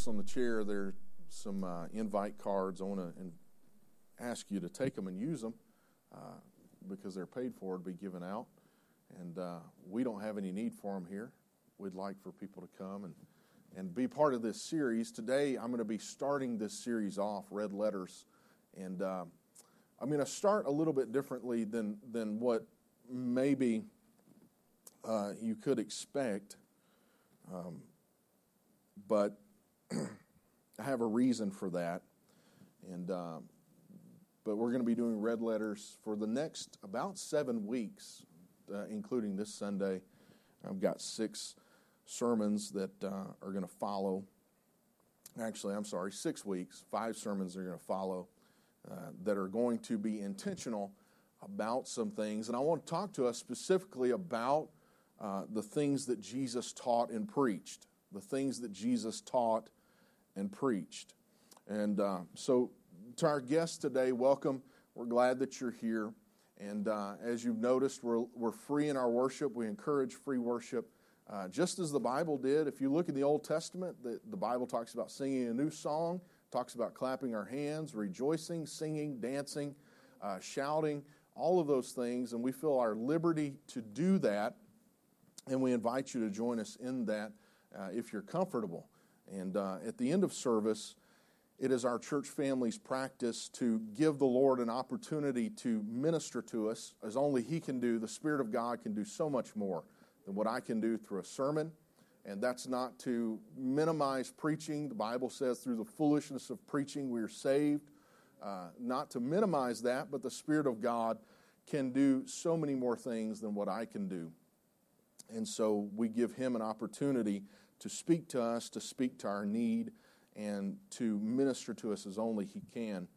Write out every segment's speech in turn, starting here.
notice on the chair there are some uh, invite cards. I want to ask you to take them and use them uh, because they're paid for to be given out. And uh, we don't have any need for them here. We'd like for people to come and, and be part of this series. Today, I'm going to be starting this series off, Red Letters. And uh, I'm going to start a little bit differently than, than what maybe uh, you could expect. Um, but I have a reason for that. And um, but we're going to be doing red letters for the next about seven weeks, uh, including this Sunday. I've got six sermons that uh, are going to follow. Actually, I'm sorry, six weeks, five sermons are going to follow uh, that are going to be intentional about some things. And I want to talk to us specifically about uh, the things that Jesus taught and preached, the things that Jesus taught and preached. And uh, so, to our guests today, welcome. We're glad that you're here. And uh, as you've noticed, we're, we're free in our worship. We encourage free worship, uh, just as the Bible did. If you look in the Old Testament, the, the Bible talks about singing a new song, talks about clapping our hands, rejoicing, singing, dancing, uh, shouting, all of those things. And we feel our liberty to do that. And we invite you to join us in that uh, if you're comfortable. And uh, at the end of service, it is our church family's practice to give the Lord an opportunity to minister to us as only He can do. The Spirit of God can do so much more than what I can do through a sermon. And that's not to minimize preaching. The Bible says through the foolishness of preaching we are saved. Uh, not to minimize that, but the Spirit of God can do so many more things than what I can do. And so we give Him an opportunity to speak to us, to speak to our need, and to minister to us as only He can.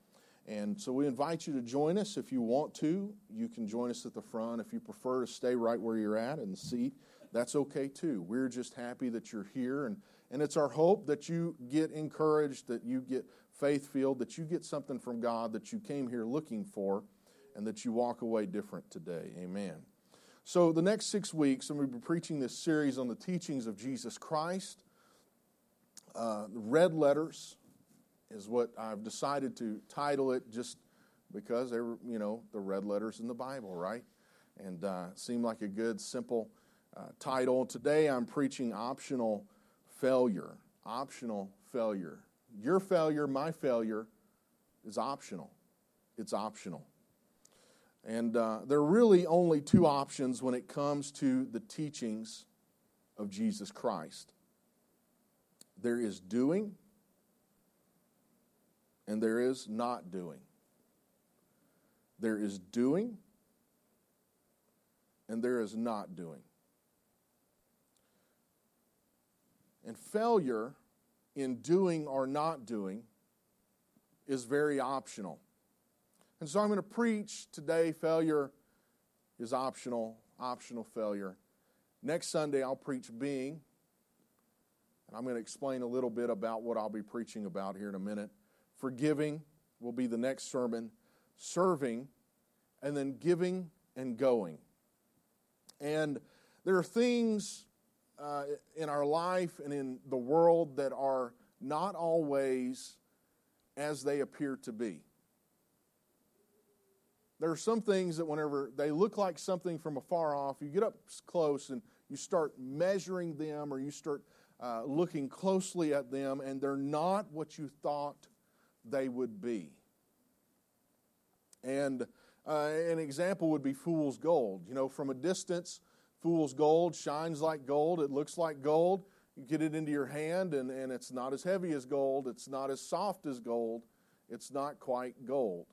And so we invite you to join us if you want to. You can join us at the front. If you prefer to stay right where you're at in the seat, that's okay too. We're just happy that you're here. And, and it's our hope that you get encouraged, that you get faith filled, that you get something from God that you came here looking for, and that you walk away different today. Amen. So, the next six weeks, I'm going to be preaching this series on the teachings of Jesus Christ. Uh, red letters is what I've decided to title it just because they were, you know, the red letters in the Bible, right? And uh, seemed like a good, simple uh, title. Today I'm preaching optional failure. Optional failure. Your failure, my failure, is optional. It's optional. And uh, there are really only two options when it comes to the teachings of Jesus Christ there is doing, and there is not doing. There is doing, and there is not doing. And failure in doing or not doing is very optional. And so I'm going to preach today failure is optional, optional failure. Next Sunday, I'll preach being. And I'm going to explain a little bit about what I'll be preaching about here in a minute. Forgiving will be the next sermon, serving, and then giving and going. And there are things uh, in our life and in the world that are not always as they appear to be. There are some things that, whenever they look like something from afar off, you get up close and you start measuring them or you start uh, looking closely at them, and they're not what you thought they would be. And uh, an example would be fool's gold. You know, from a distance, fool's gold shines like gold, it looks like gold. You get it into your hand, and, and it's not as heavy as gold, it's not as soft as gold, it's not quite gold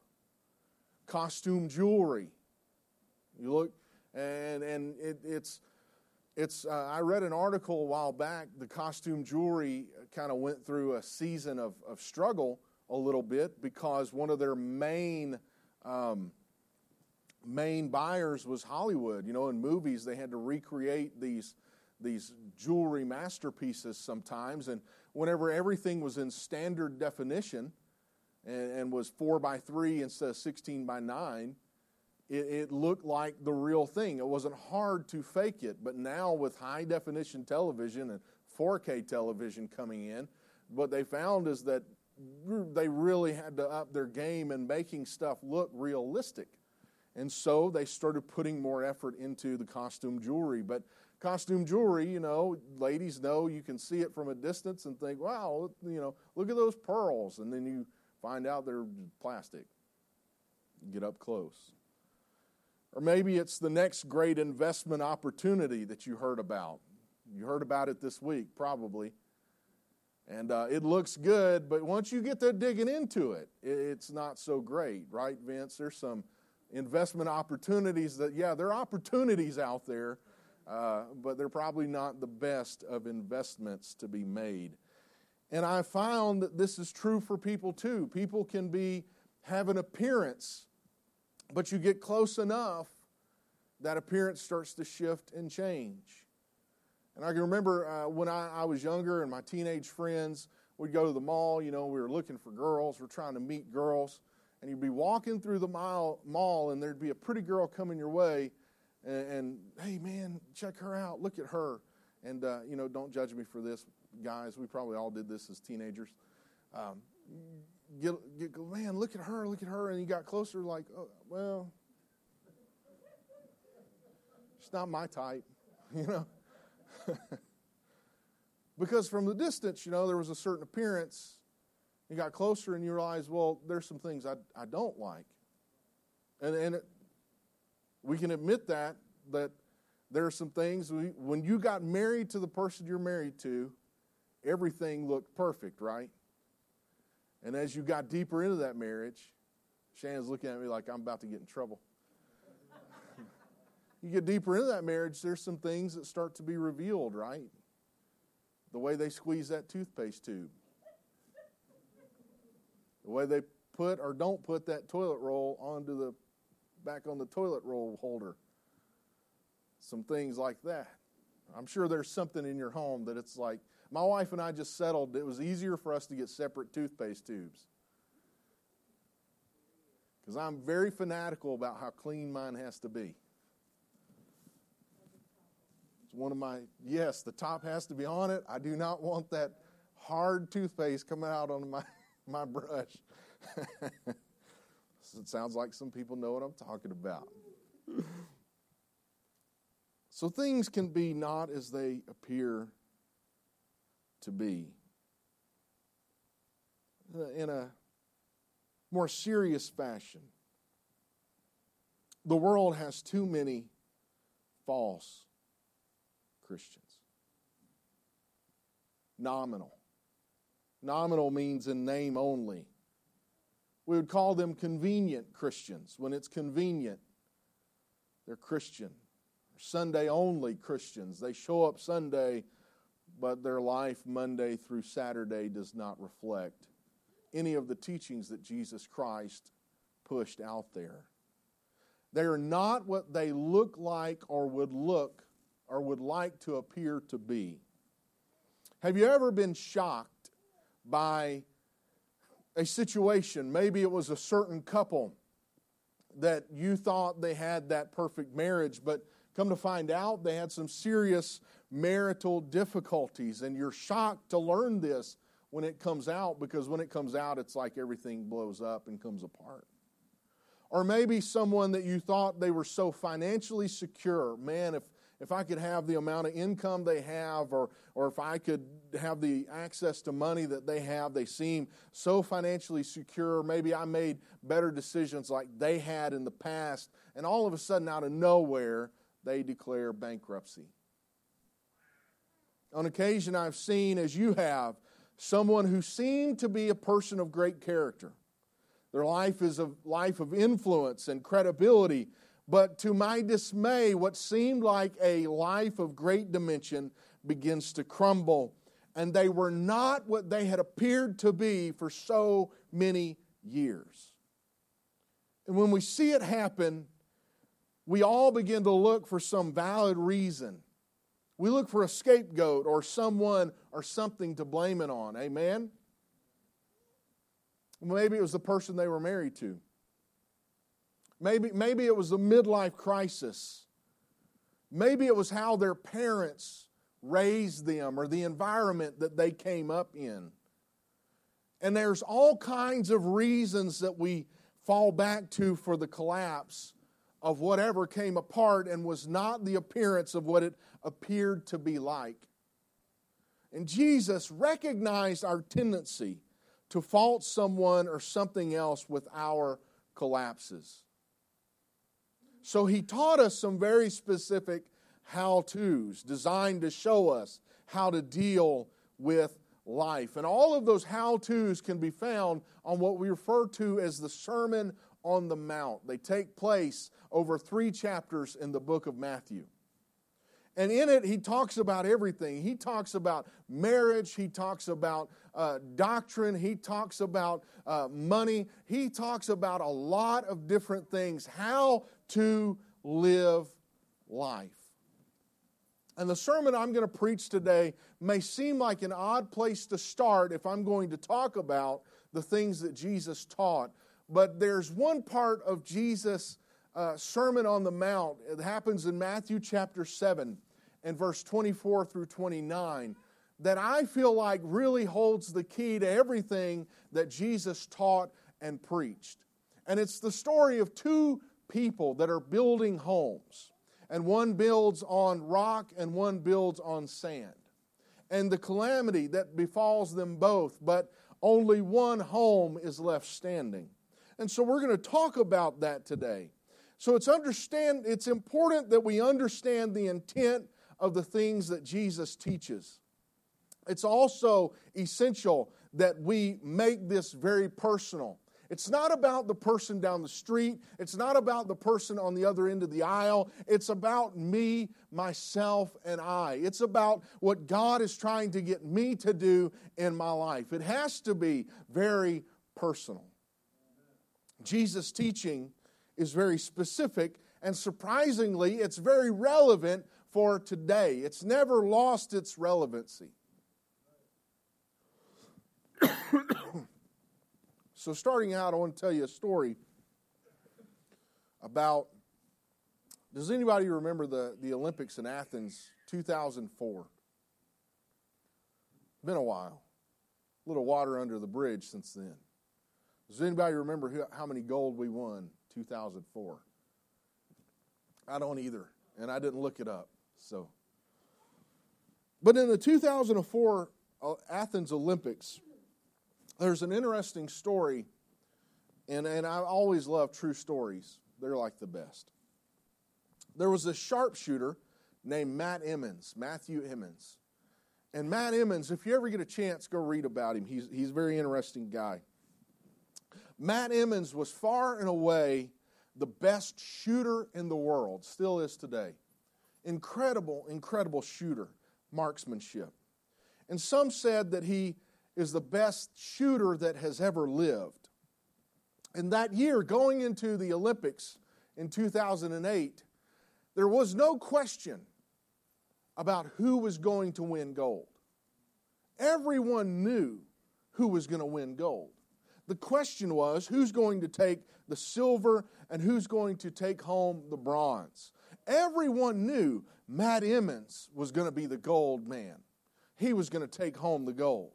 costume jewelry. You look, and and it, it's it's. Uh, I read an article a while back. The costume jewelry kind of went through a season of, of struggle a little bit because one of their main um, main buyers was Hollywood. You know, in movies they had to recreate these these jewelry masterpieces sometimes, and whenever everything was in standard definition, and, and was 4 by 3 instead of 16 by 9, it, it looked like the real thing. It wasn't hard to fake it, but now with high definition television and 4K television coming in, what they found is that they really had to up their game and making stuff look realistic. And so they started putting more effort into the costume jewelry. But costume jewelry, you know, ladies know you can see it from a distance and think, wow, you know, look at those pearls. And then you find out they're plastic. Get up close. Or maybe it's the next great investment opportunity that you heard about. You heard about it this week, probably. And uh, it looks good, but once you get to digging into it, it's not so great, right, Vince? There's some investment opportunities that, yeah, there are opportunities out there, uh, but they're probably not the best of investments to be made. And I found that this is true for people too. People can be have an appearance, but you get close enough, that appearance starts to shift and change. And I can remember uh, when I, I was younger and my teenage friends, we'd go to the mall, you know, we were looking for girls, we're trying to meet girls and you'd be walking through the mall, mall and there'd be a pretty girl coming your way, and, and hey man, check her out, look at her, and uh, you know, don't judge me for this, guys. We probably all did this as teenagers. Um, get, get, man, look at her, look at her, and you got closer, like, oh, well, it's not my type, you know. because from the distance, you know, there was a certain appearance you got closer and you realize, well, there's some things I, I don't like. And, and it, we can admit that, that there are some things, we, when you got married to the person you're married to, everything looked perfect, right? And as you got deeper into that marriage, Shannon's looking at me like I'm about to get in trouble. you get deeper into that marriage, there's some things that start to be revealed, right? The way they squeeze that toothpaste tube the way they put or don't put that toilet roll onto the back on the toilet roll holder. Some things like that. I'm sure there's something in your home that it's like my wife and I just settled it was easier for us to get separate toothpaste tubes. Because I'm very fanatical about how clean mine has to be. It's one of my, yes, the top has to be on it. I do not want that hard toothpaste coming out on my my brush. it sounds like some people know what I'm talking about. so things can be not as they appear to be. In a more serious fashion, the world has too many false Christians. Nominal Nominal means in name only. We would call them convenient Christians. When it's convenient, they're Christian. Sunday only Christians. They show up Sunday, but their life Monday through Saturday does not reflect any of the teachings that Jesus Christ pushed out there. They are not what they look like or would look or would like to appear to be. Have you ever been shocked by a situation. Maybe it was a certain couple that you thought they had that perfect marriage, but come to find out they had some serious marital difficulties. And you're shocked to learn this when it comes out because when it comes out, it's like everything blows up and comes apart. Or maybe someone that you thought they were so financially secure. Man, if if I could have the amount of income they have, or, or if I could have the access to money that they have, they seem so financially secure. Maybe I made better decisions like they had in the past, and all of a sudden, out of nowhere, they declare bankruptcy. On occasion, I've seen, as you have, someone who seemed to be a person of great character. Their life is a life of influence and credibility, but to my dismay, what seemed like a life of great dimension begins to crumble. And they were not what they had appeared to be for so many years. And when we see it happen, we all begin to look for some valid reason. We look for a scapegoat or someone or something to blame it on. Amen? Maybe it was the person they were married to. Maybe, maybe it was a midlife crisis. Maybe it was how their parents raised them or the environment that they came up in. And there's all kinds of reasons that we fall back to for the collapse of whatever came apart and was not the appearance of what it appeared to be like. And Jesus recognized our tendency to fault someone or something else with our collapses. So he taught us some very specific how to's designed to show us how to deal with life. And all of those how to's can be found on what we refer to as the Sermon on the Mount. They take place over three chapters in the book of Matthew. And in it, he talks about everything. He talks about marriage, he talks about uh, doctrine, he talks about uh, money, he talks about a lot of different things, how to live life. And the sermon I'm going to preach today may seem like an odd place to start if I'm going to talk about the things that Jesus taught. But there's one part of Jesus' uh, Sermon on the Mount. It happens in Matthew chapter 7 and verse 24 through 29 that I feel like really holds the key to everything that Jesus taught and preached. And it's the story of two people that are building homes. And one builds on rock and one builds on sand. And the calamity that befalls them both, but only one home is left standing. And so we're going to talk about that today. So it's understand it's important that we understand the intent of the things that Jesus teaches. It's also essential that we make this very personal. It's not about the person down the street. It's not about the person on the other end of the aisle. It's about me, myself, and I. It's about what God is trying to get me to do in my life. It has to be very personal. Jesus' teaching is very specific, and surprisingly, it's very relevant for today. It's never lost its relevancy. so, starting out, I want to tell you a story about. Does anybody remember the, the Olympics in Athens 2004? Been a while. A little water under the bridge since then. Does anybody remember who, how many gold we won 2004? I don't either, and I didn't look it up. So, but in the 2004 uh, Athens Olympics, there's an interesting story, and, and I always love true stories. They're like the best. There was a sharpshooter named Matt Emmons, Matthew Emmons. And Matt Emmons, if you ever get a chance, go read about him. He's, he's a very interesting guy. Matt Emmons was far and away the best shooter in the world, still is today. Incredible, incredible shooter, marksmanship. And some said that he is the best shooter that has ever lived. And that year, going into the Olympics in 2008, there was no question about who was going to win gold. Everyone knew who was going to win gold. The question was who's going to take the silver and who's going to take home the bronze. Everyone knew Matt Emmons was going to be the gold man. He was going to take home the gold.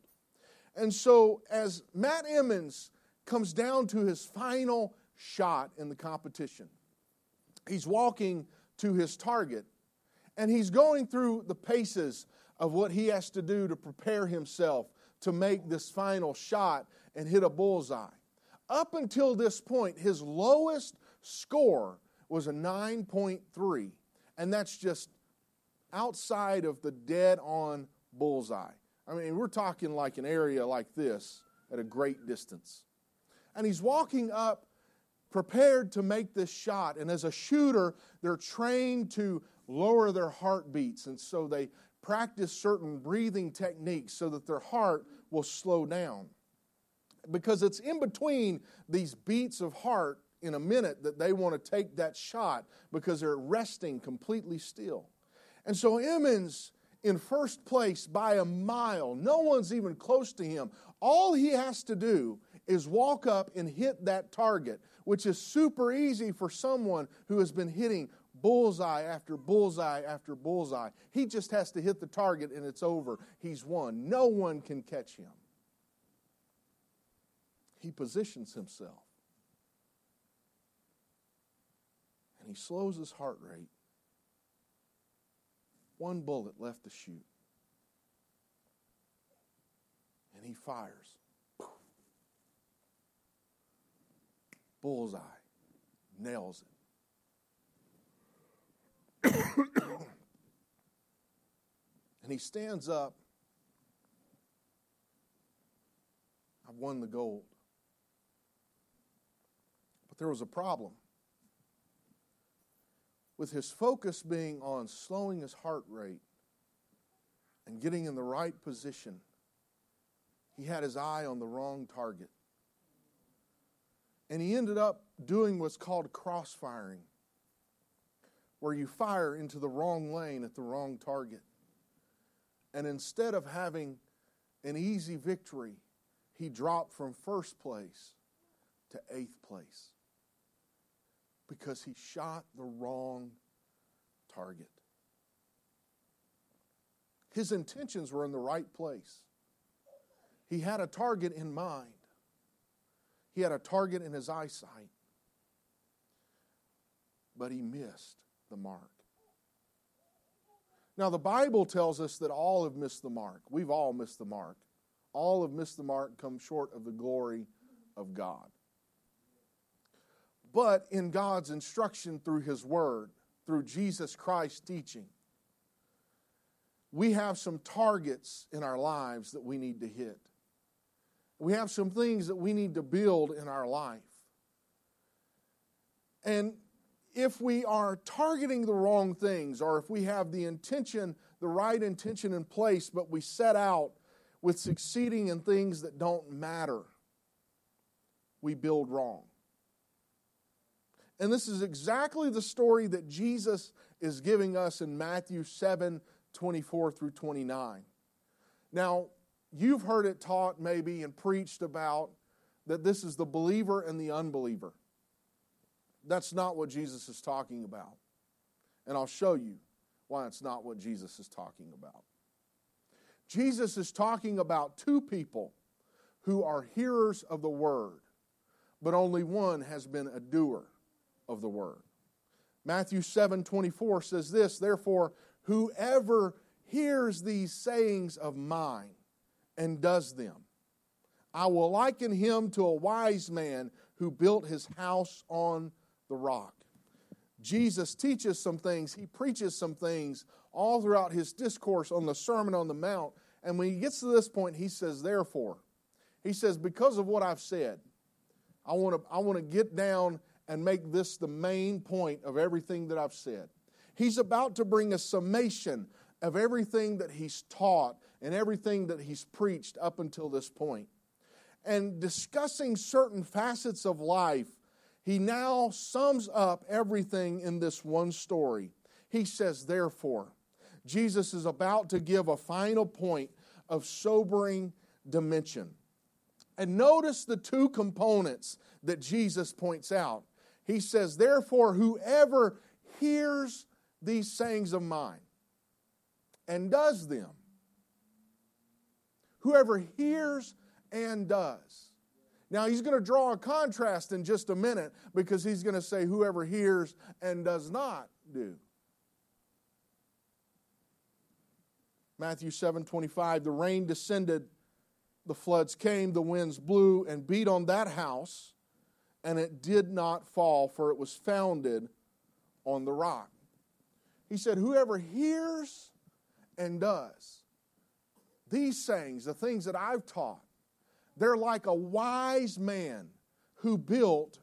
And so, as Matt Emmons comes down to his final shot in the competition, he's walking to his target and he's going through the paces of what he has to do to prepare himself to make this final shot and hit a bullseye. Up until this point, his lowest score was a 9.3, and that's just outside of the dead on bullseye. I mean, we're talking like an area like this at a great distance. And he's walking up prepared to make this shot. And as a shooter, they're trained to lower their heartbeats. And so they practice certain breathing techniques so that their heart will slow down because it's in between these beats of heart in a minute that they want to take that shot because they're resting completely still. And so Emmons in first place by a mile. No one's even close to him. All he has to do is walk up and hit that target, which is super easy for someone who has been hitting bullseye after bullseye after bullseye. He just has to hit the target and it's over. He's won. No one can catch him. He positions himself. And he slows his heart rate. One bullet left to shoot. And he fires. Bullseye. Nails it. and he stands up. I've won the gold. But there was a problem. With his focus being on slowing his heart rate and getting in the right position, he had his eye on the wrong target. And he ended up doing what's called crossfiring, where you fire into the wrong lane at the wrong target. And instead of having an easy victory, he dropped from first place to eighth place because he shot the wrong target. His intentions were in the right place. He had a target in mind, he had a target in his eyesight, but he missed the mark. Now, the Bible tells us that all have missed the mark. We've all missed the mark. All have missed the mark, come short of the glory of God. But in God's instruction through His Word, through Jesus Christ's teaching, we have some targets in our lives that we need to hit. We have some things that we need to build in our life. And if we are targeting the wrong things, or if we have the intention, the right intention in place, but we set out with succeeding in things that don't matter, we build wrong. And this is exactly the story that Jesus is giving us in Matthew 7 24 through 29. Now, you've heard it taught maybe and preached about that this is the believer and the unbeliever. That's not what Jesus is talking about. And I'll show you why it's not what Jesus is talking about. Jesus is talking about two people who are hearers of the word, but only one has been a doer of the word. Matthew 7 24 says this, therefore, whoever hears these sayings of mine and does them, I will liken him to a wise man who built his house on the rock. Jesus teaches some things, he preaches some things all throughout his discourse on the Sermon on the Mount. And when he gets to this point, he says, Therefore, he says, Because of what I've said, I want to, I want to get down and make this the main point of everything that I've said. He's about to bring a summation of everything that he's taught and everything that he's preached up until this point. And discussing certain facets of life, he now sums up everything in this one story. He says, Therefore, Jesus is about to give a final point of sobering dimension. And notice the two components that Jesus points out. He says, Therefore, whoever hears these sayings of mine and does them, whoever hears and does. Now, he's going to draw a contrast in just a minute because he's going to say, Whoever hears and does not do. Matthew 7 25, the rain descended, the floods came, the winds blew and beat on that house and it did not fall, for it was founded on the rock. He said, Whoever hears and does these sayings, the things that I've taught, they're like a wise man who built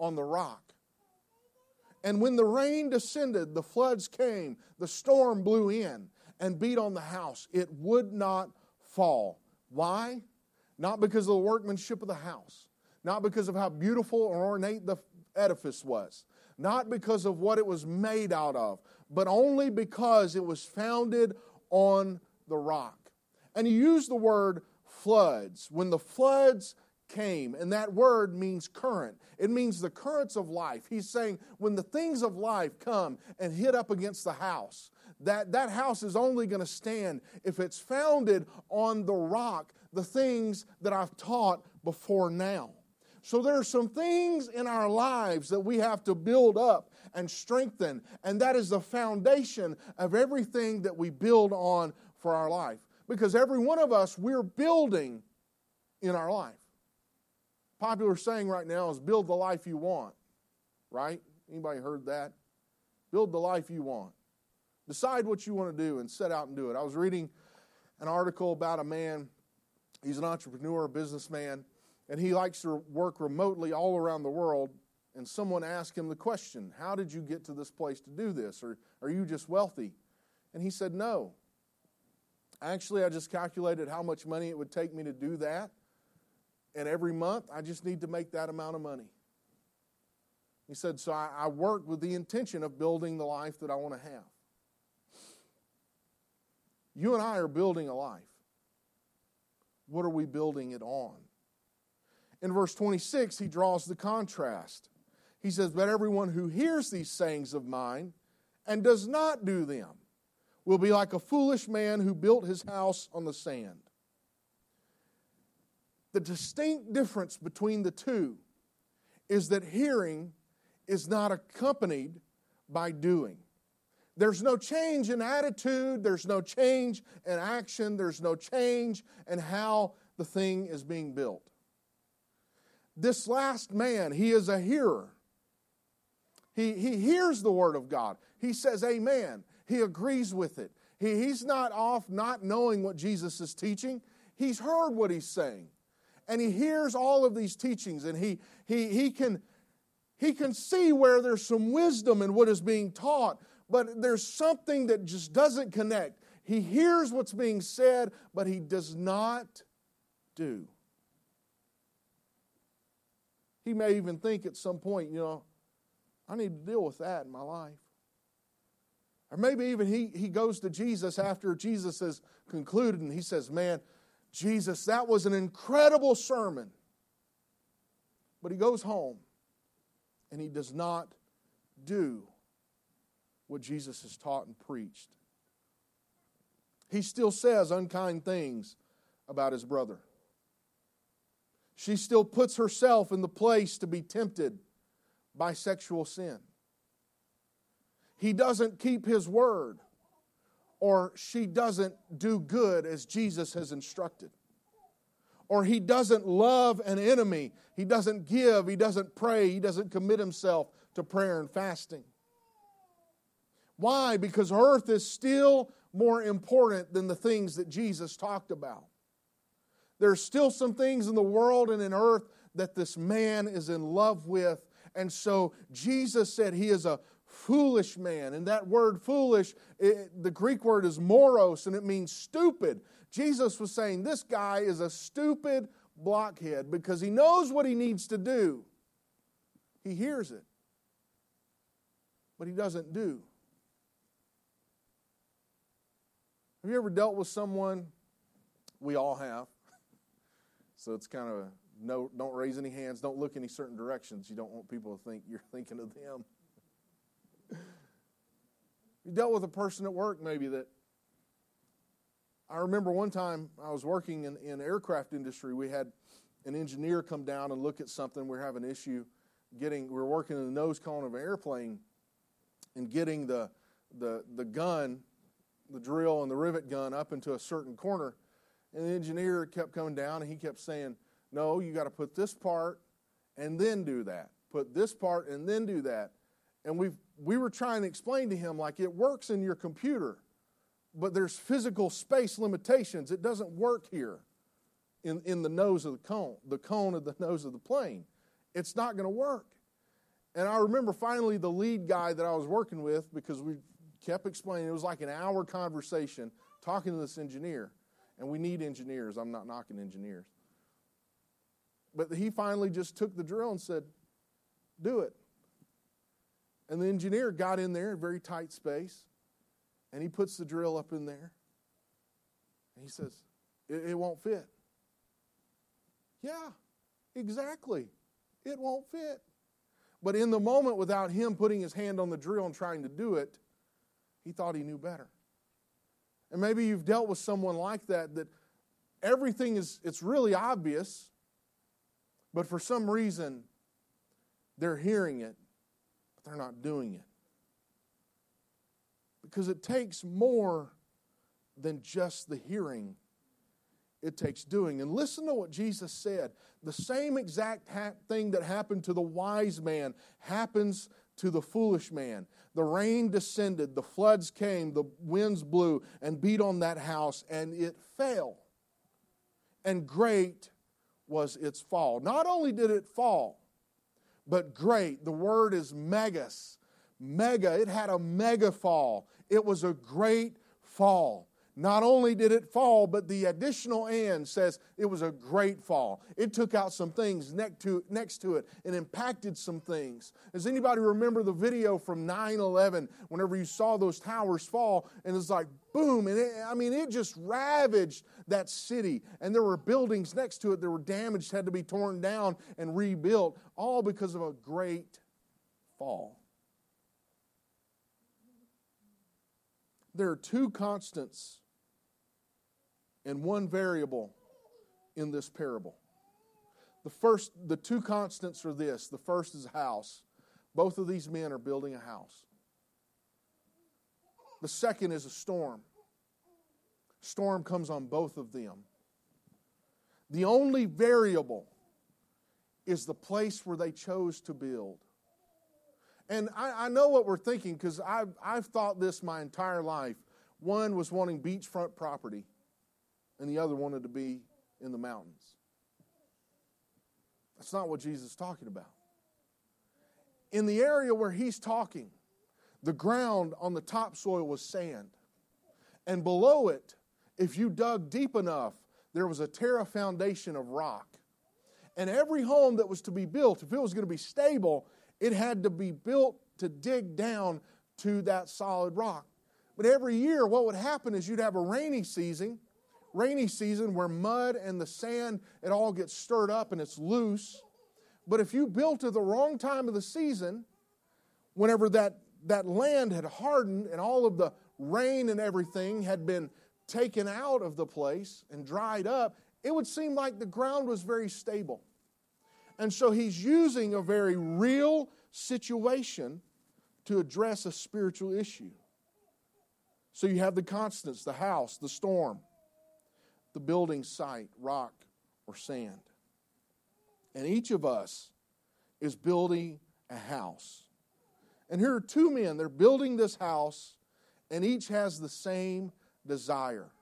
on the rock. And when the rain descended, the floods came, the storm blew in and beat on the house, it would not fall. Why? Not because of the workmanship of the house, not because of how beautiful or ornate the edifice was, not because of what it was made out of, but only because it was founded on the rock. And he used the word floods. When the floods came. And that word means current, it means the currents of life. He's saying when the things of life come and hit up against the house, that, that house is only going to stand if it's founded on the rock, the things that I've taught before now. So there are some things in our lives that we have to build up and strengthen, and that is the foundation of everything that we build on for our life. Because every one of us, we're building in our life. Popular saying right now is build the life you want, right? Anybody heard that? Build the life you want. Decide what you want to do and set out and do it. I was reading an article about a man, he's an entrepreneur, a businessman, and he likes to work remotely all around the world. And someone asked him the question, How did you get to this place to do this? Or are you just wealthy? And he said, No. Actually, I just calculated how much money it would take me to do that. And every month, I just need to make that amount of money. He said, So I, I work with the intention of building the life that I want to have. You and I are building a life. What are we building it on? In verse 26, he draws the contrast. He says, But everyone who hears these sayings of mine and does not do them will be like a foolish man who built his house on the sand. The distinct difference between the two is that hearing is not accompanied by doing. There's no change in attitude, there's no change in action, there's no change in how the thing is being built. This last man, he is a hearer. He, he hears the word of God. He says, Amen. He agrees with it. He, he's not off not knowing what Jesus is teaching. He's heard what he's saying. And he hears all of these teachings and he, he, he, can, he can see where there's some wisdom in what is being taught, but there's something that just doesn't connect. He hears what's being said, but he does not do. He may even think at some point, you know, I need to deal with that in my life. Or maybe even he, he goes to Jesus after Jesus has concluded and he says, Man, Jesus, that was an incredible sermon. But he goes home and he does not do what Jesus has taught and preached. He still says unkind things about his brother. She still puts herself in the place to be tempted by sexual sin he doesn't keep his word or she doesn't do good as Jesus has instructed. Or he doesn't love an enemy, he doesn't give, he doesn't pray, he doesn't commit himself to prayer and fasting. Why? Because earth is still more important than the things that Jesus talked about. There's still some things in the world and in earth that this man is in love with. And so Jesus said he is a foolish man. And that word foolish, it, the Greek word is moros, and it means stupid. Jesus was saying this guy is a stupid blockhead because he knows what he needs to do. He hears it, but he doesn't do. Have you ever dealt with someone? We all have. So it's kind of no, don't raise any hands, don't look any certain directions. You don't want people to think you're thinking of them. You dealt with a person at work maybe that I remember one time I was working in, in aircraft industry. We had an engineer come down and look at something. We are having an issue getting. We are working in the nose cone of an airplane and getting the the the gun, the drill and the rivet gun up into a certain corner. And the engineer kept coming down and he kept saying, "No, you got to put this part and then do that. Put this part and then do that." And we've we were trying to explain to him like it works in your computer, but there's physical space limitations. It doesn't work here in, in the nose of the cone, the cone of the nose of the plane. It's not going to work. And I remember finally the lead guy that I was working with, because we kept explaining, it was like an hour conversation talking to this engineer. And we need engineers. I'm not knocking engineers. But he finally just took the drill and said, Do it. And the engineer got in there, a very tight space, and he puts the drill up in there. And he says, It, it won't fit. Yeah. Exactly. It won't fit. But in the moment, without him putting his hand on the drill and trying to do it, he thought he knew better. And maybe you've dealt with someone like that, that everything is, it's really obvious, but for some reason, they're hearing it, but they're not doing it. Because it takes more than just the hearing, it takes doing. And listen to what Jesus said. The same exact ha- thing that happened to the wise man happens to the foolish man. The rain descended, the floods came, the winds blew and beat on that house, and it fell. And great was its fall. Not only did it fall, but great. The word is megas. Mega. It had a mega fall. It was a great fall. Not only did it fall, but the additional and says it was a great fall. It took out some things next to, next to it and impacted some things. Does anybody remember the video from 9 11 whenever you saw those towers fall and it's like boom? And it, I mean, it just ravaged that city. And there were buildings next to it that were damaged, had to be torn down and rebuilt, all because of a great fall. There are two constants and one variable in this parable. The first, the two constants are this. The first is a house. Both of these men are building a house. The second is a storm. Storm comes on both of them. The only variable is the place where they chose to build. And I, I know what we're thinking because I've, I've thought this my entire life. One was wanting beachfront property and the other wanted to be in the mountains. That's not what Jesus is talking about. In the area where he's talking, the ground on the topsoil was sand. And below it, if you dug deep enough, there was a terra foundation of rock. And every home that was to be built, if it was going to be stable, it had to be built to dig down to that solid rock. But every year, what would happen is you'd have a rainy season rainy season where mud and the sand, it all gets stirred up and it's loose. But if you built at the wrong time of the season, whenever that, that land had hardened and all of the rain and everything had been taken out of the place and dried up, it would seem like the ground was very stable. And so he's using a very real situation to address a spiritual issue. So you have the constants, the house, the storm the building site, rock or sand. And each of us is building a house. And here are two men, they're building this house, and each has the same desire.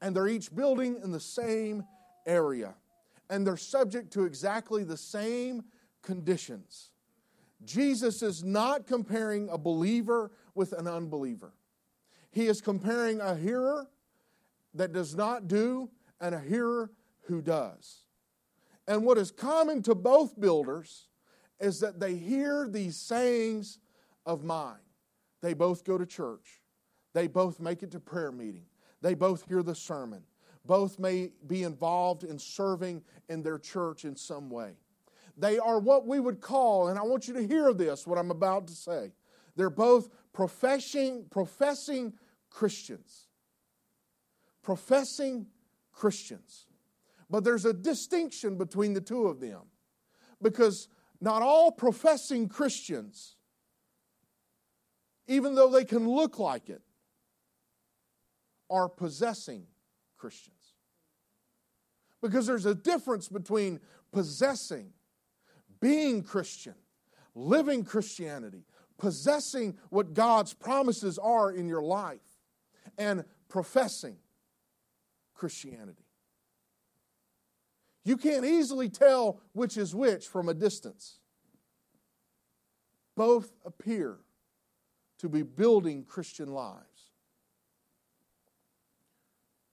And they're each building in the same area. And they're subject to exactly the same conditions. Jesus is not comparing a believer with an unbeliever. He is comparing a hearer that does not do and a hearer who does. And what is common to both builders is that they hear these sayings of mine. They both go to church, they both make it to prayer meeting, they both hear the sermon, both may be involved in serving in their church in some way. They are what we would call, and I want you to hear this, what I'm about to say. They're both professing, professing Christians. Professing Christians. But there's a distinction between the two of them because not all professing Christians, even though they can look like it, are possessing Christians. Because there's a difference between possessing, being Christian, living Christianity, possessing what God's promises are in your life, and professing Christianity. You can't easily tell which is which from a distance. Both appear to be building Christian lives.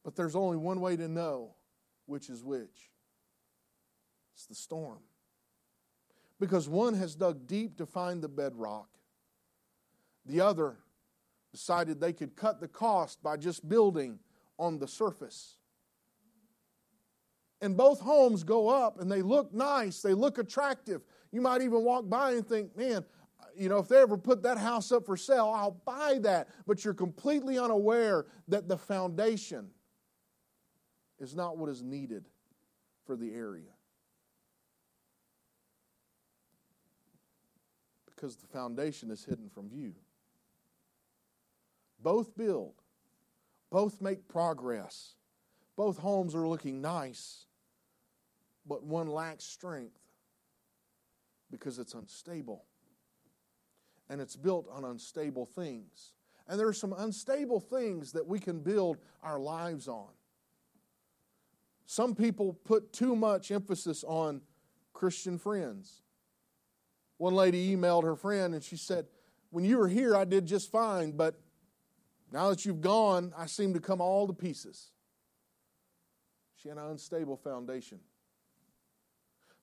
But there's only one way to know which is which it's the storm. Because one has dug deep to find the bedrock, the other decided they could cut the cost by just building on the surface. and both homes go up and they look nice, they look attractive. You might even walk by and think, man, you know, if they ever put that house up for sale, I'll buy that. But you're completely unaware that the foundation is not what is needed for the area. Because the foundation is hidden from view. Both build, both make progress, both homes are looking nice, but one lacks strength because it's unstable and it's built on unstable things. And there are some unstable things that we can build our lives on. Some people put too much emphasis on Christian friends. One lady emailed her friend and she said, When you were here, I did just fine, but now that you've gone, I seem to come all to pieces. She had an unstable foundation.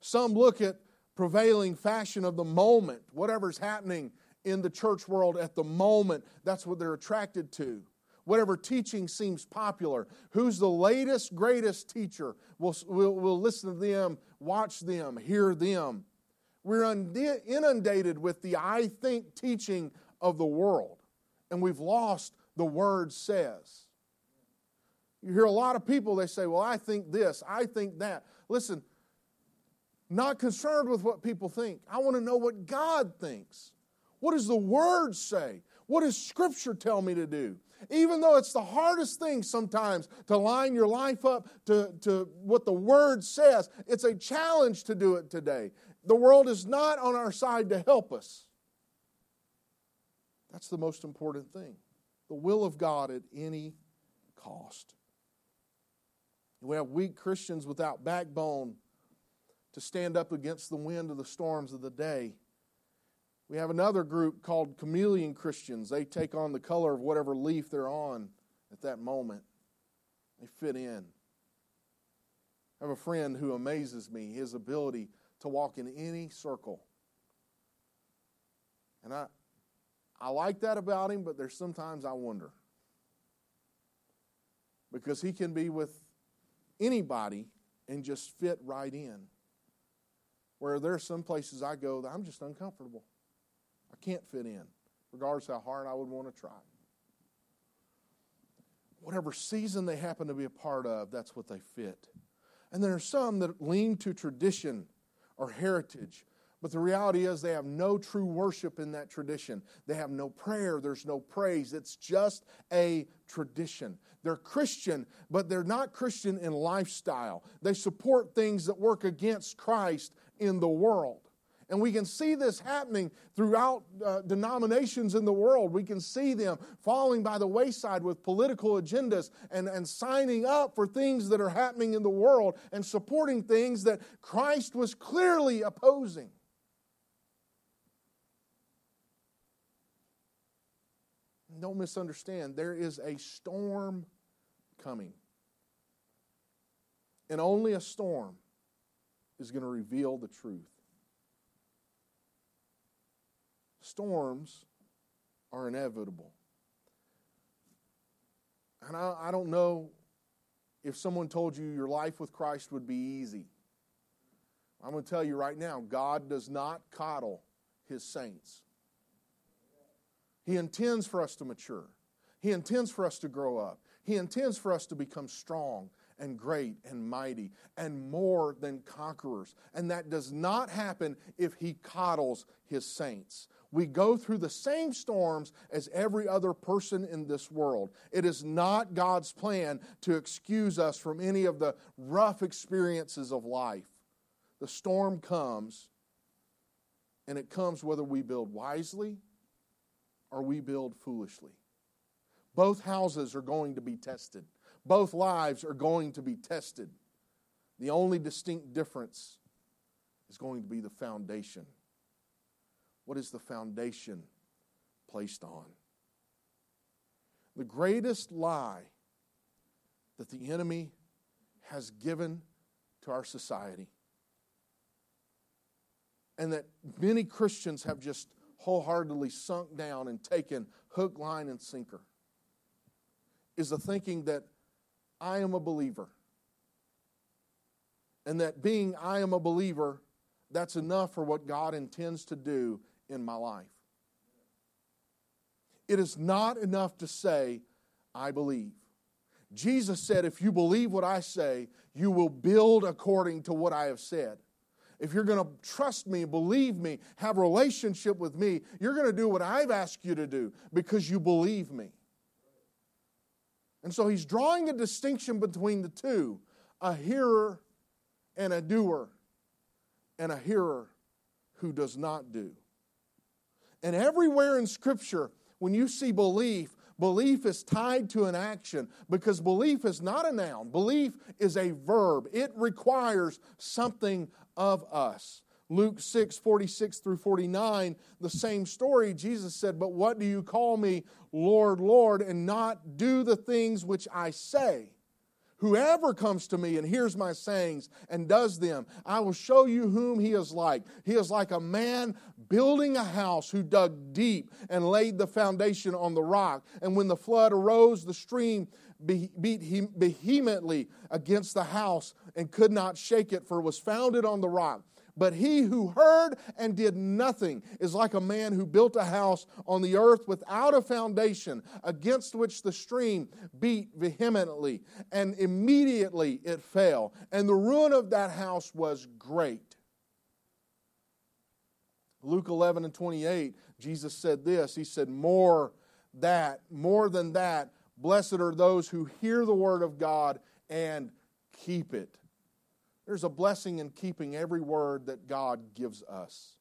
Some look at prevailing fashion of the moment, whatever's happening in the church world at the moment, that's what they're attracted to. Whatever teaching seems popular. Who's the latest, greatest teacher? We'll, we'll, we'll listen to them, watch them, hear them. We're inundated with the I think teaching of the world, and we've lost the word says. You hear a lot of people, they say, Well, I think this, I think that. Listen, not concerned with what people think. I want to know what God thinks. What does the Word say? What does Scripture tell me to do? Even though it's the hardest thing sometimes to line your life up to, to what the Word says, it's a challenge to do it today. The world is not on our side to help us. That's the most important thing. The will of God at any cost. We have weak Christians without backbone to stand up against the wind of the storms of the day. We have another group called chameleon Christians. They take on the color of whatever leaf they're on at that moment, they fit in. I have a friend who amazes me his ability to walk in any circle. And I, I like that about him, but there's sometimes I wonder. Because he can be with anybody and just fit right in. Where there are some places I go that I'm just uncomfortable. I can't fit in, regardless how hard I would want to try. Whatever season they happen to be a part of, that's what they fit. And there are some that lean to tradition or heritage. But the reality is, they have no true worship in that tradition. They have no prayer, there's no praise. It's just a tradition. They're Christian, but they're not Christian in lifestyle. They support things that work against Christ in the world. And we can see this happening throughout uh, denominations in the world. We can see them falling by the wayside with political agendas and, and signing up for things that are happening in the world and supporting things that Christ was clearly opposing. Don't misunderstand, there is a storm coming. And only a storm is going to reveal the truth. storms are inevitable. And I, I, don't know if someone told you your life with Christ would be easy. I'm going to tell you right now God does not coddle his saints. He intends for us to mature, He intends for us to grow up, He intends for us to become strong and great and mighty and more than conquerors. And that does not happen if He coddles His saints. We go through the same storms as every other person in this world. It is not God's plan to excuse us from any of the rough experiences of life. The storm comes, and it comes whether we build wisely or we build foolishly. Both houses are going to be tested, both lives are going to be tested. The only distinct difference is going to be the foundation what is the foundation placed on? The greatest lie that the enemy has given to our society, and that many Christians have just wholeheartedly sunk down and taken hook, line, and sinker, is the thinking that I am a believer. and that being I am a believer, that's enough for what God intends to do in my life. It is not enough to say, I believe. Jesus said, If you believe what I say, you will build according to what I have said. If you're going to trust me, believe me, have a relationship with me, you're going to do what I've asked you to do because you believe me. And so he's drawing a distinction between the two a hearer and a doer, and a hearer who does not do. And everywhere in Scripture, when you see belief, belief is tied to an action because belief is not a noun. Belief is a verb, it requires something of us. Luke 6, 46 through 49, the same story, Jesus said, But what do you call me, Lord, Lord, and not do the things which I say? Whoever comes to me and hears my sayings and does them, I will show you whom he is like. He is like a man building a house who dug deep and laid the foundation on the rock. And when the flood arose, the stream beat vehemently against the house and could not shake it, for it was founded on the rock. But he who heard and did nothing is like a man who built a house on the earth without a foundation, against which the stream beat vehemently, and immediately it fell. And the ruin of that house was great. Luke 11 and 28, Jesus said this He said, More that, more than that, blessed are those who hear the word of God and keep it. There's a blessing in keeping every word that God gives us.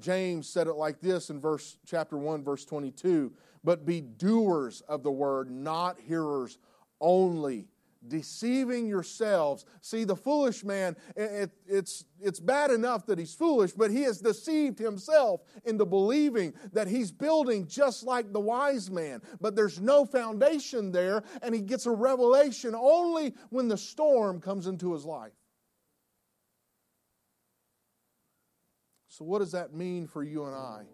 James said it like this in verse chapter 1 verse 22, but be doers of the word, not hearers only, deceiving yourselves. See, the foolish man, it, it's, it's bad enough that he's foolish, but he has deceived himself into believing that he's building just like the wise man. But there's no foundation there, and he gets a revelation only when the storm comes into his life. So, what does that mean for you and I?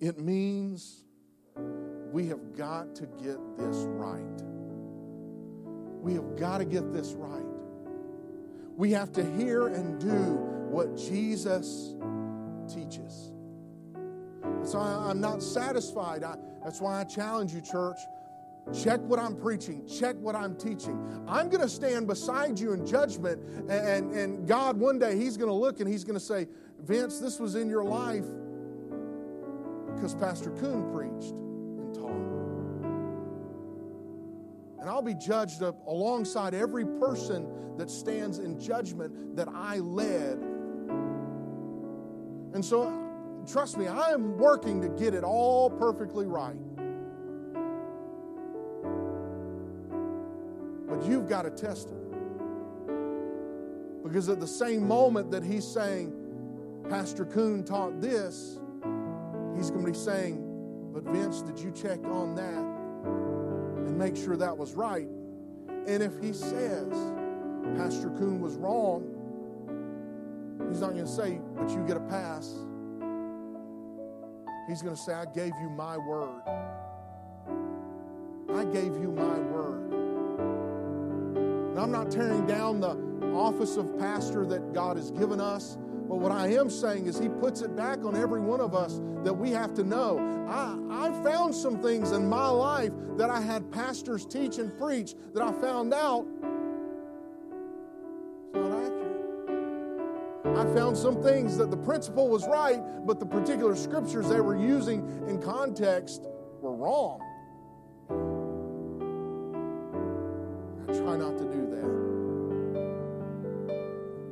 It means we have got to get this right. We have got to get this right. We have to hear and do what Jesus teaches. So I'm not satisfied. I, that's why I challenge you, church. Check what I'm preaching. Check what I'm teaching. I'm going to stand beside you in judgment, and, and God, one day, He's going to look and He's going to say, Vince, this was in your life because Pastor Coon preached. I'll be judged alongside every person that stands in judgment that I led. And so, trust me, I am working to get it all perfectly right. But you've got to test it. Because at the same moment that he's saying, Pastor Coon taught this, he's going to be saying, But Vince, did you check on that? Make sure that was right. And if he says Pastor Coon was wrong, he's not going to say, but you get a pass. He's going to say, I gave you my word. I gave you my word. And I'm not tearing down the office of pastor that God has given us. But what I am saying is, He puts it back on every one of us that we have to know. I, I found some things in my life that I had pastors teach and preach that I found out it's not accurate. I found some things that the principle was right, but the particular scriptures they were using in context were wrong. I try not to do that.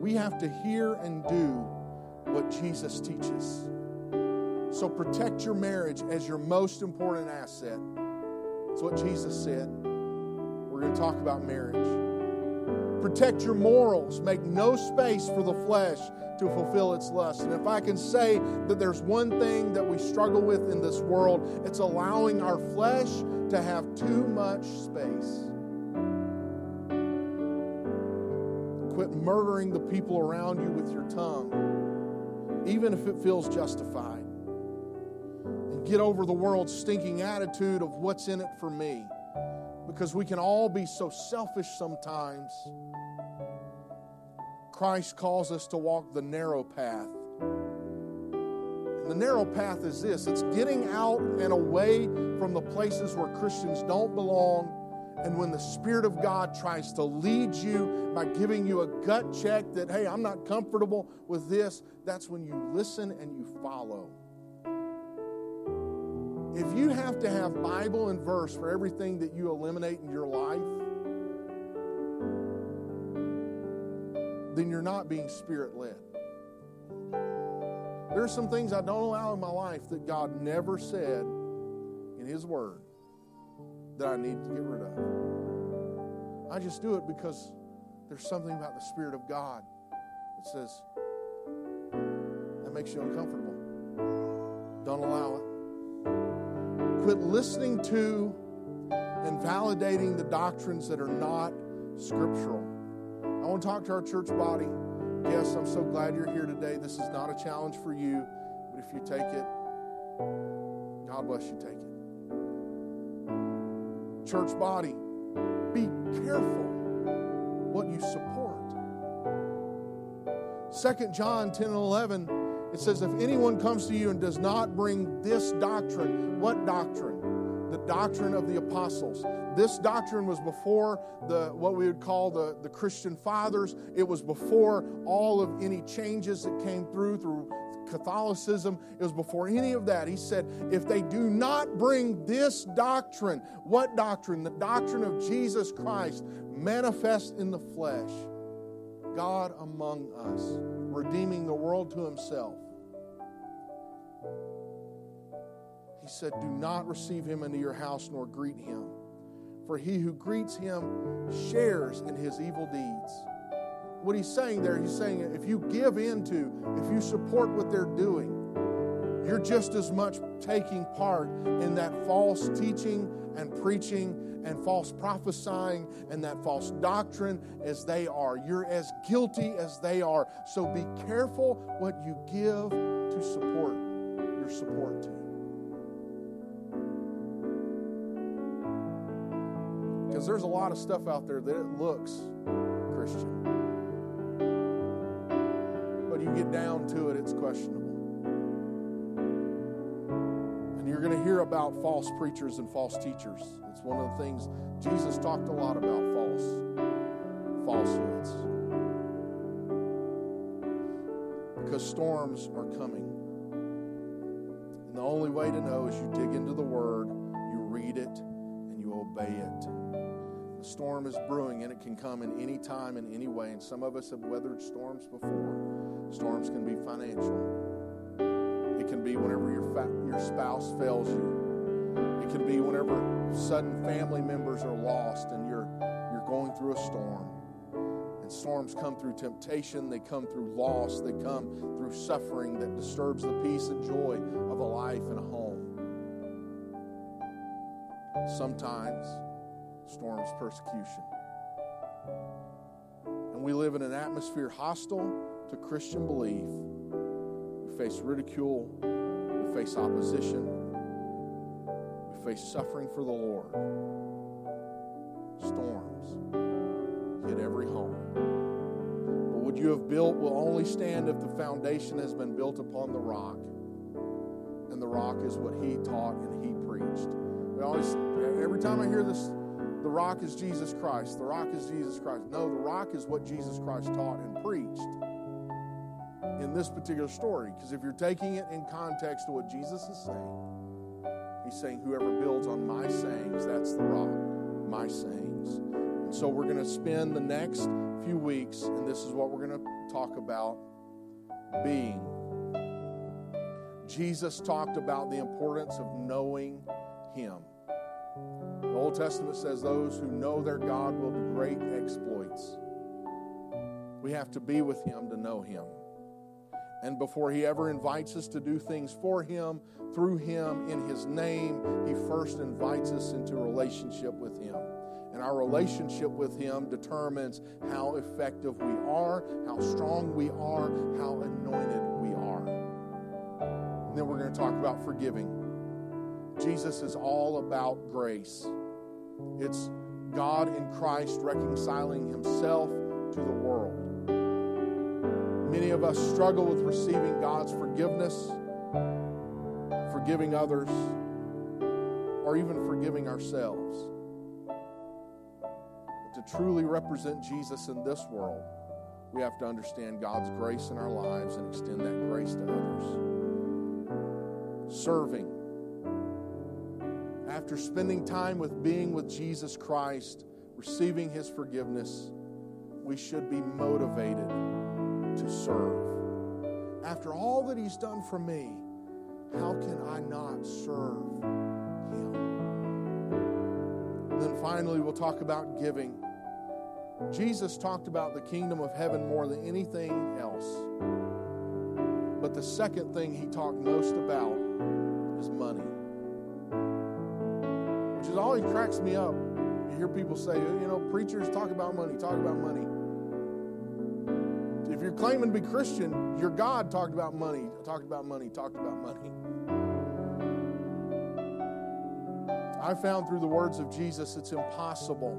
We have to hear and do what Jesus teaches. So protect your marriage as your most important asset. That's what Jesus said. We're going to talk about marriage. Protect your morals. Make no space for the flesh to fulfill its lust. And if I can say that there's one thing that we struggle with in this world, it's allowing our flesh to have too much space. Quit murdering the people around you with your tongue, even if it feels justified. And get over the world's stinking attitude of what's in it for me. because we can all be so selfish sometimes. Christ calls us to walk the narrow path. And the narrow path is this it's getting out and away from the places where Christians don't belong. And when the Spirit of God tries to lead you by giving you a gut check that, hey, I'm not comfortable with this, that's when you listen and you follow. If you have to have Bible and verse for everything that you eliminate in your life, then you're not being spirit led. There are some things I don't allow in my life that God never said in His Word that I need to get rid of. I just do it because there's something about the Spirit of God that says, that makes you uncomfortable. Don't allow it. Quit listening to and validating the doctrines that are not scriptural. I want to talk to our church body. Yes, I'm so glad you're here today. This is not a challenge for you, but if you take it, God bless you, take it. Church body, be careful what you support. 2 John 10 and 11, it says, If anyone comes to you and does not bring this doctrine, what doctrine? The doctrine of the apostles this doctrine was before the what we would call the, the Christian fathers. It was before all of any changes that came through through Catholicism. It was before any of that. He said, if they do not bring this doctrine, what doctrine? The doctrine of Jesus Christ manifest in the flesh, God among us, redeeming the world to himself. He said, Do not receive him into your house nor greet him for he who greets him shares in his evil deeds. What he's saying there, he's saying if you give into, if you support what they're doing, you're just as much taking part in that false teaching and preaching and false prophesying and that false doctrine as they are. You're as guilty as they are. So be careful what you give to support your support to. Because there's a lot of stuff out there that it looks Christian. You get down to it, it's questionable. And you're going to hear about false preachers and false teachers. It's one of the things Jesus talked a lot about false falsehoods. Because storms are coming. And the only way to know is you dig into the Word, you read it, and you obey it The storm is brewing and it can come in any time in any way. And some of us have weathered storms before. Storms can be financial. It can be whenever your, fa- your spouse fails you. It can be whenever sudden family members are lost and you're, you're going through a storm. And storms come through temptation, they come through loss, they come through suffering that disturbs the peace and joy of a life and a home. Sometimes storms persecution. And we live in an atmosphere hostile to Christian belief. We face ridicule, we face opposition, we face suffering for the Lord. Storms hit every home. But what you have built will only stand if the foundation has been built upon the rock. And the rock is what he taught and he preached. We always, every time I hear this the rock is Jesus Christ. The rock is Jesus Christ. No, the rock is what Jesus Christ taught and preached this particular story. Because if you're taking it in context to what Jesus is saying, he's saying, Whoever builds on my sayings, that's the rock, my sayings. And so we're going to spend the next few weeks, and this is what we're going to talk about being. Jesus talked about the importance of knowing him. The Old Testament says those who know their God will do great exploits. We have to be with Him to know Him. And before He ever invites us to do things for Him, through Him, in His name, He first invites us into relationship with Him. And our relationship with Him determines how effective we are, how strong we are, how anointed we are. And then we're going to talk about forgiving. Jesus is all about grace. It's God in Christ reconciling himself to the world. Many of us struggle with receiving God's forgiveness, forgiving others, or even forgiving ourselves. But to truly represent Jesus in this world, we have to understand God's grace in our lives and extend that grace to others. Serving. After spending time with being with Jesus Christ, receiving his forgiveness, we should be motivated to serve. After all that he's done for me, how can I not serve him? Then finally, we'll talk about giving. Jesus talked about the kingdom of heaven more than anything else. But the second thing he talked most about is money. Which is always cracks me up. You hear people say, you know, preachers talk about money, talk about money. Claiming to be Christian, your God talked about money, talked about money, talked about money. I found through the words of Jesus it's impossible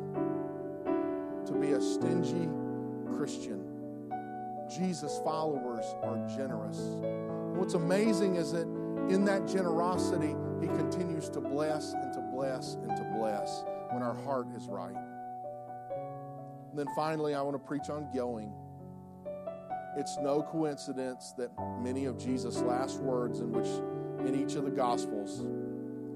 to be a stingy Christian. Jesus' followers are generous. What's amazing is that in that generosity, He continues to bless and to bless and to bless when our heart is right. And then finally, I want to preach on going. It's no coincidence that many of Jesus' last words, in which in each of the Gospels,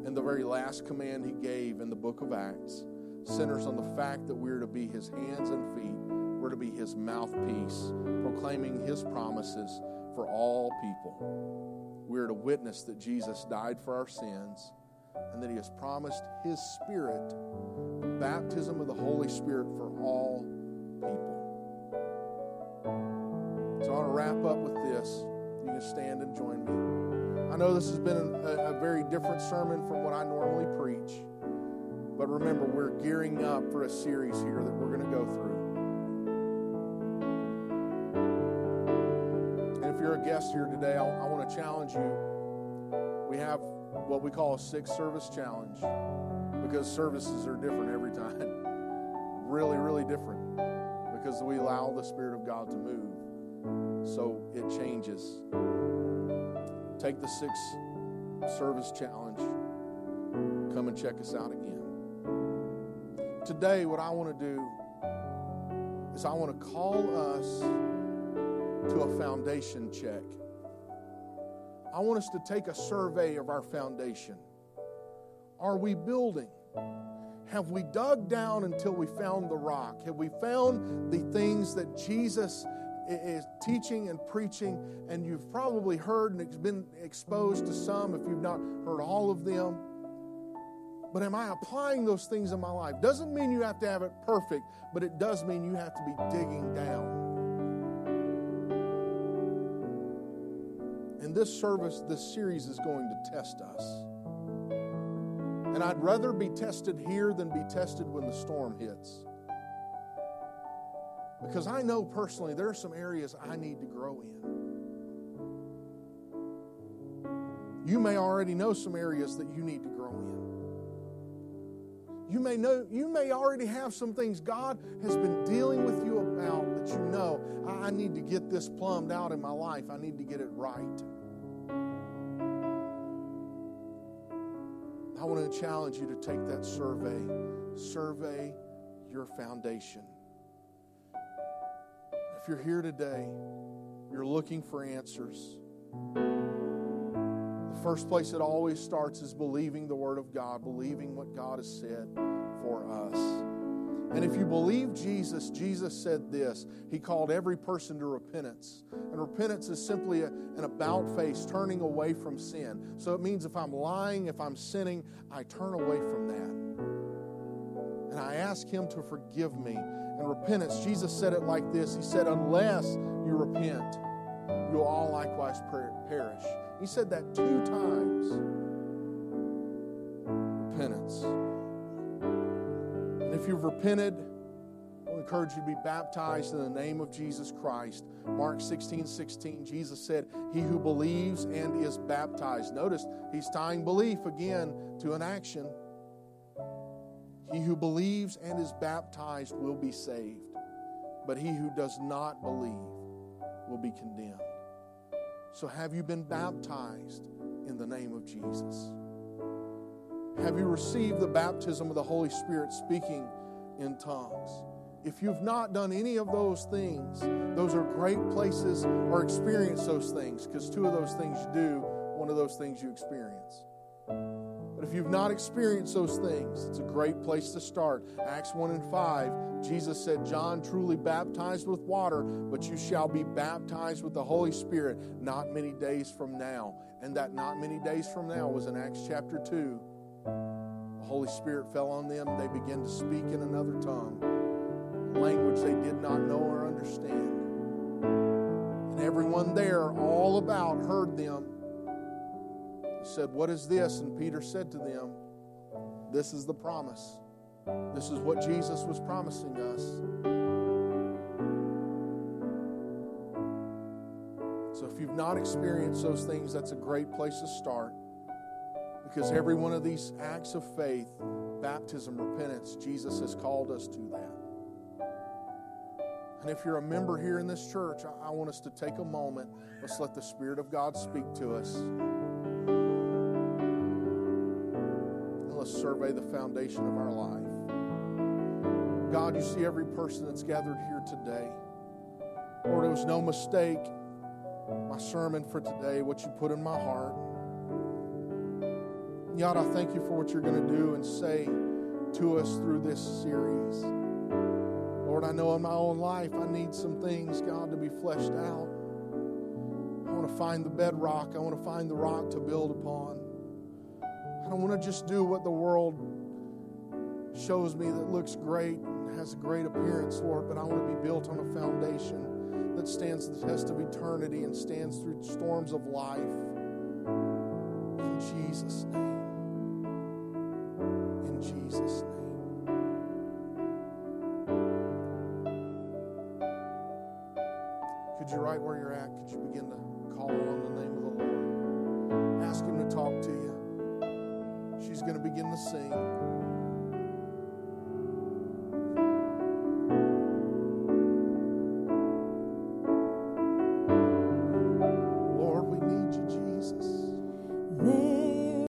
and the very last command he gave in the book of Acts, centers on the fact that we're to be his hands and feet, we're to be his mouthpiece, proclaiming his promises for all people. We're to witness that Jesus died for our sins and that he has promised his spirit, the baptism of the Holy Spirit for all people. So I want to wrap up with this. You can stand and join me. I know this has been a, a very different sermon from what I normally preach. But remember, we're gearing up for a series here that we're going to go through. And if you're a guest here today, I, I want to challenge you. We have what we call a six service challenge because services are different every time. really, really different because we allow the Spirit of God to move. So it changes. Take the six service challenge. Come and check us out again. Today, what I want to do is I want to call us to a foundation check. I want us to take a survey of our foundation. Are we building? Have we dug down until we found the rock? Have we found the things that Jesus is teaching and preaching, and you've probably heard and been exposed to some if you've not heard all of them? But am I applying those things in my life? Doesn't mean you have to have it perfect, but it does mean you have to be digging down. And this service, this series is going to test us. And I'd rather be tested here than be tested when the storm hits. Because I know personally there are some areas I need to grow in. You may already know some areas that you need to grow in. You may know you may already have some things God has been dealing with you about that you know I need to get this plumbed out in my life. I need to get it right. I want to challenge you to take that survey. Survey your foundation. If you're here today, you're looking for answers. The first place it always starts is believing the Word of God, believing what God has said for us. And if you believe Jesus, Jesus said this He called every person to repentance. And repentance is simply a, an about face, turning away from sin. So it means if I'm lying, if I'm sinning, I turn away from that. And I ask Him to forgive me. And repentance, Jesus said it like this He said, Unless you repent, you'll all likewise perish. He said that two times. Repentance. And if you've repented, I encourage you to be baptized in the name of Jesus Christ. Mark 16, 16, Jesus said, He who believes and is baptized. Notice he's tying belief again to an action. He who believes and is baptized will be saved, but he who does not believe will be condemned. So, have you been baptized in the name of Jesus? Have you received the baptism of the Holy Spirit speaking in tongues? If you've not done any of those things, those are great places or experience those things because two of those things you do, one of those things you experience. But if you've not experienced those things, it's a great place to start. Acts 1 and 5, Jesus said, John truly baptized with water, but you shall be baptized with the Holy Spirit not many days from now. And that not many days from now was in Acts chapter 2. The Holy Spirit fell on them. They began to speak in another tongue, language they did not know or understand. And everyone there, all about, heard them. Said, What is this? And Peter said to them, This is the promise. This is what Jesus was promising us. So if you've not experienced those things, that's a great place to start. Because every one of these acts of faith, baptism, repentance, Jesus has called us to that. And if you're a member here in this church, I want us to take a moment. Let's let the Spirit of God speak to us. Survey the foundation of our life. God, you see every person that's gathered here today. Lord, it was no mistake, my sermon for today, what you put in my heart. God, I thank you for what you're going to do and say to us through this series. Lord, I know in my own life I need some things, God, to be fleshed out. I want to find the bedrock, I want to find the rock to build upon. I don't want to just do what the world shows me that looks great and has a great appearance, Lord, but I want to be built on a foundation that stands the test of eternity and stands through storms of life. In Jesus' name.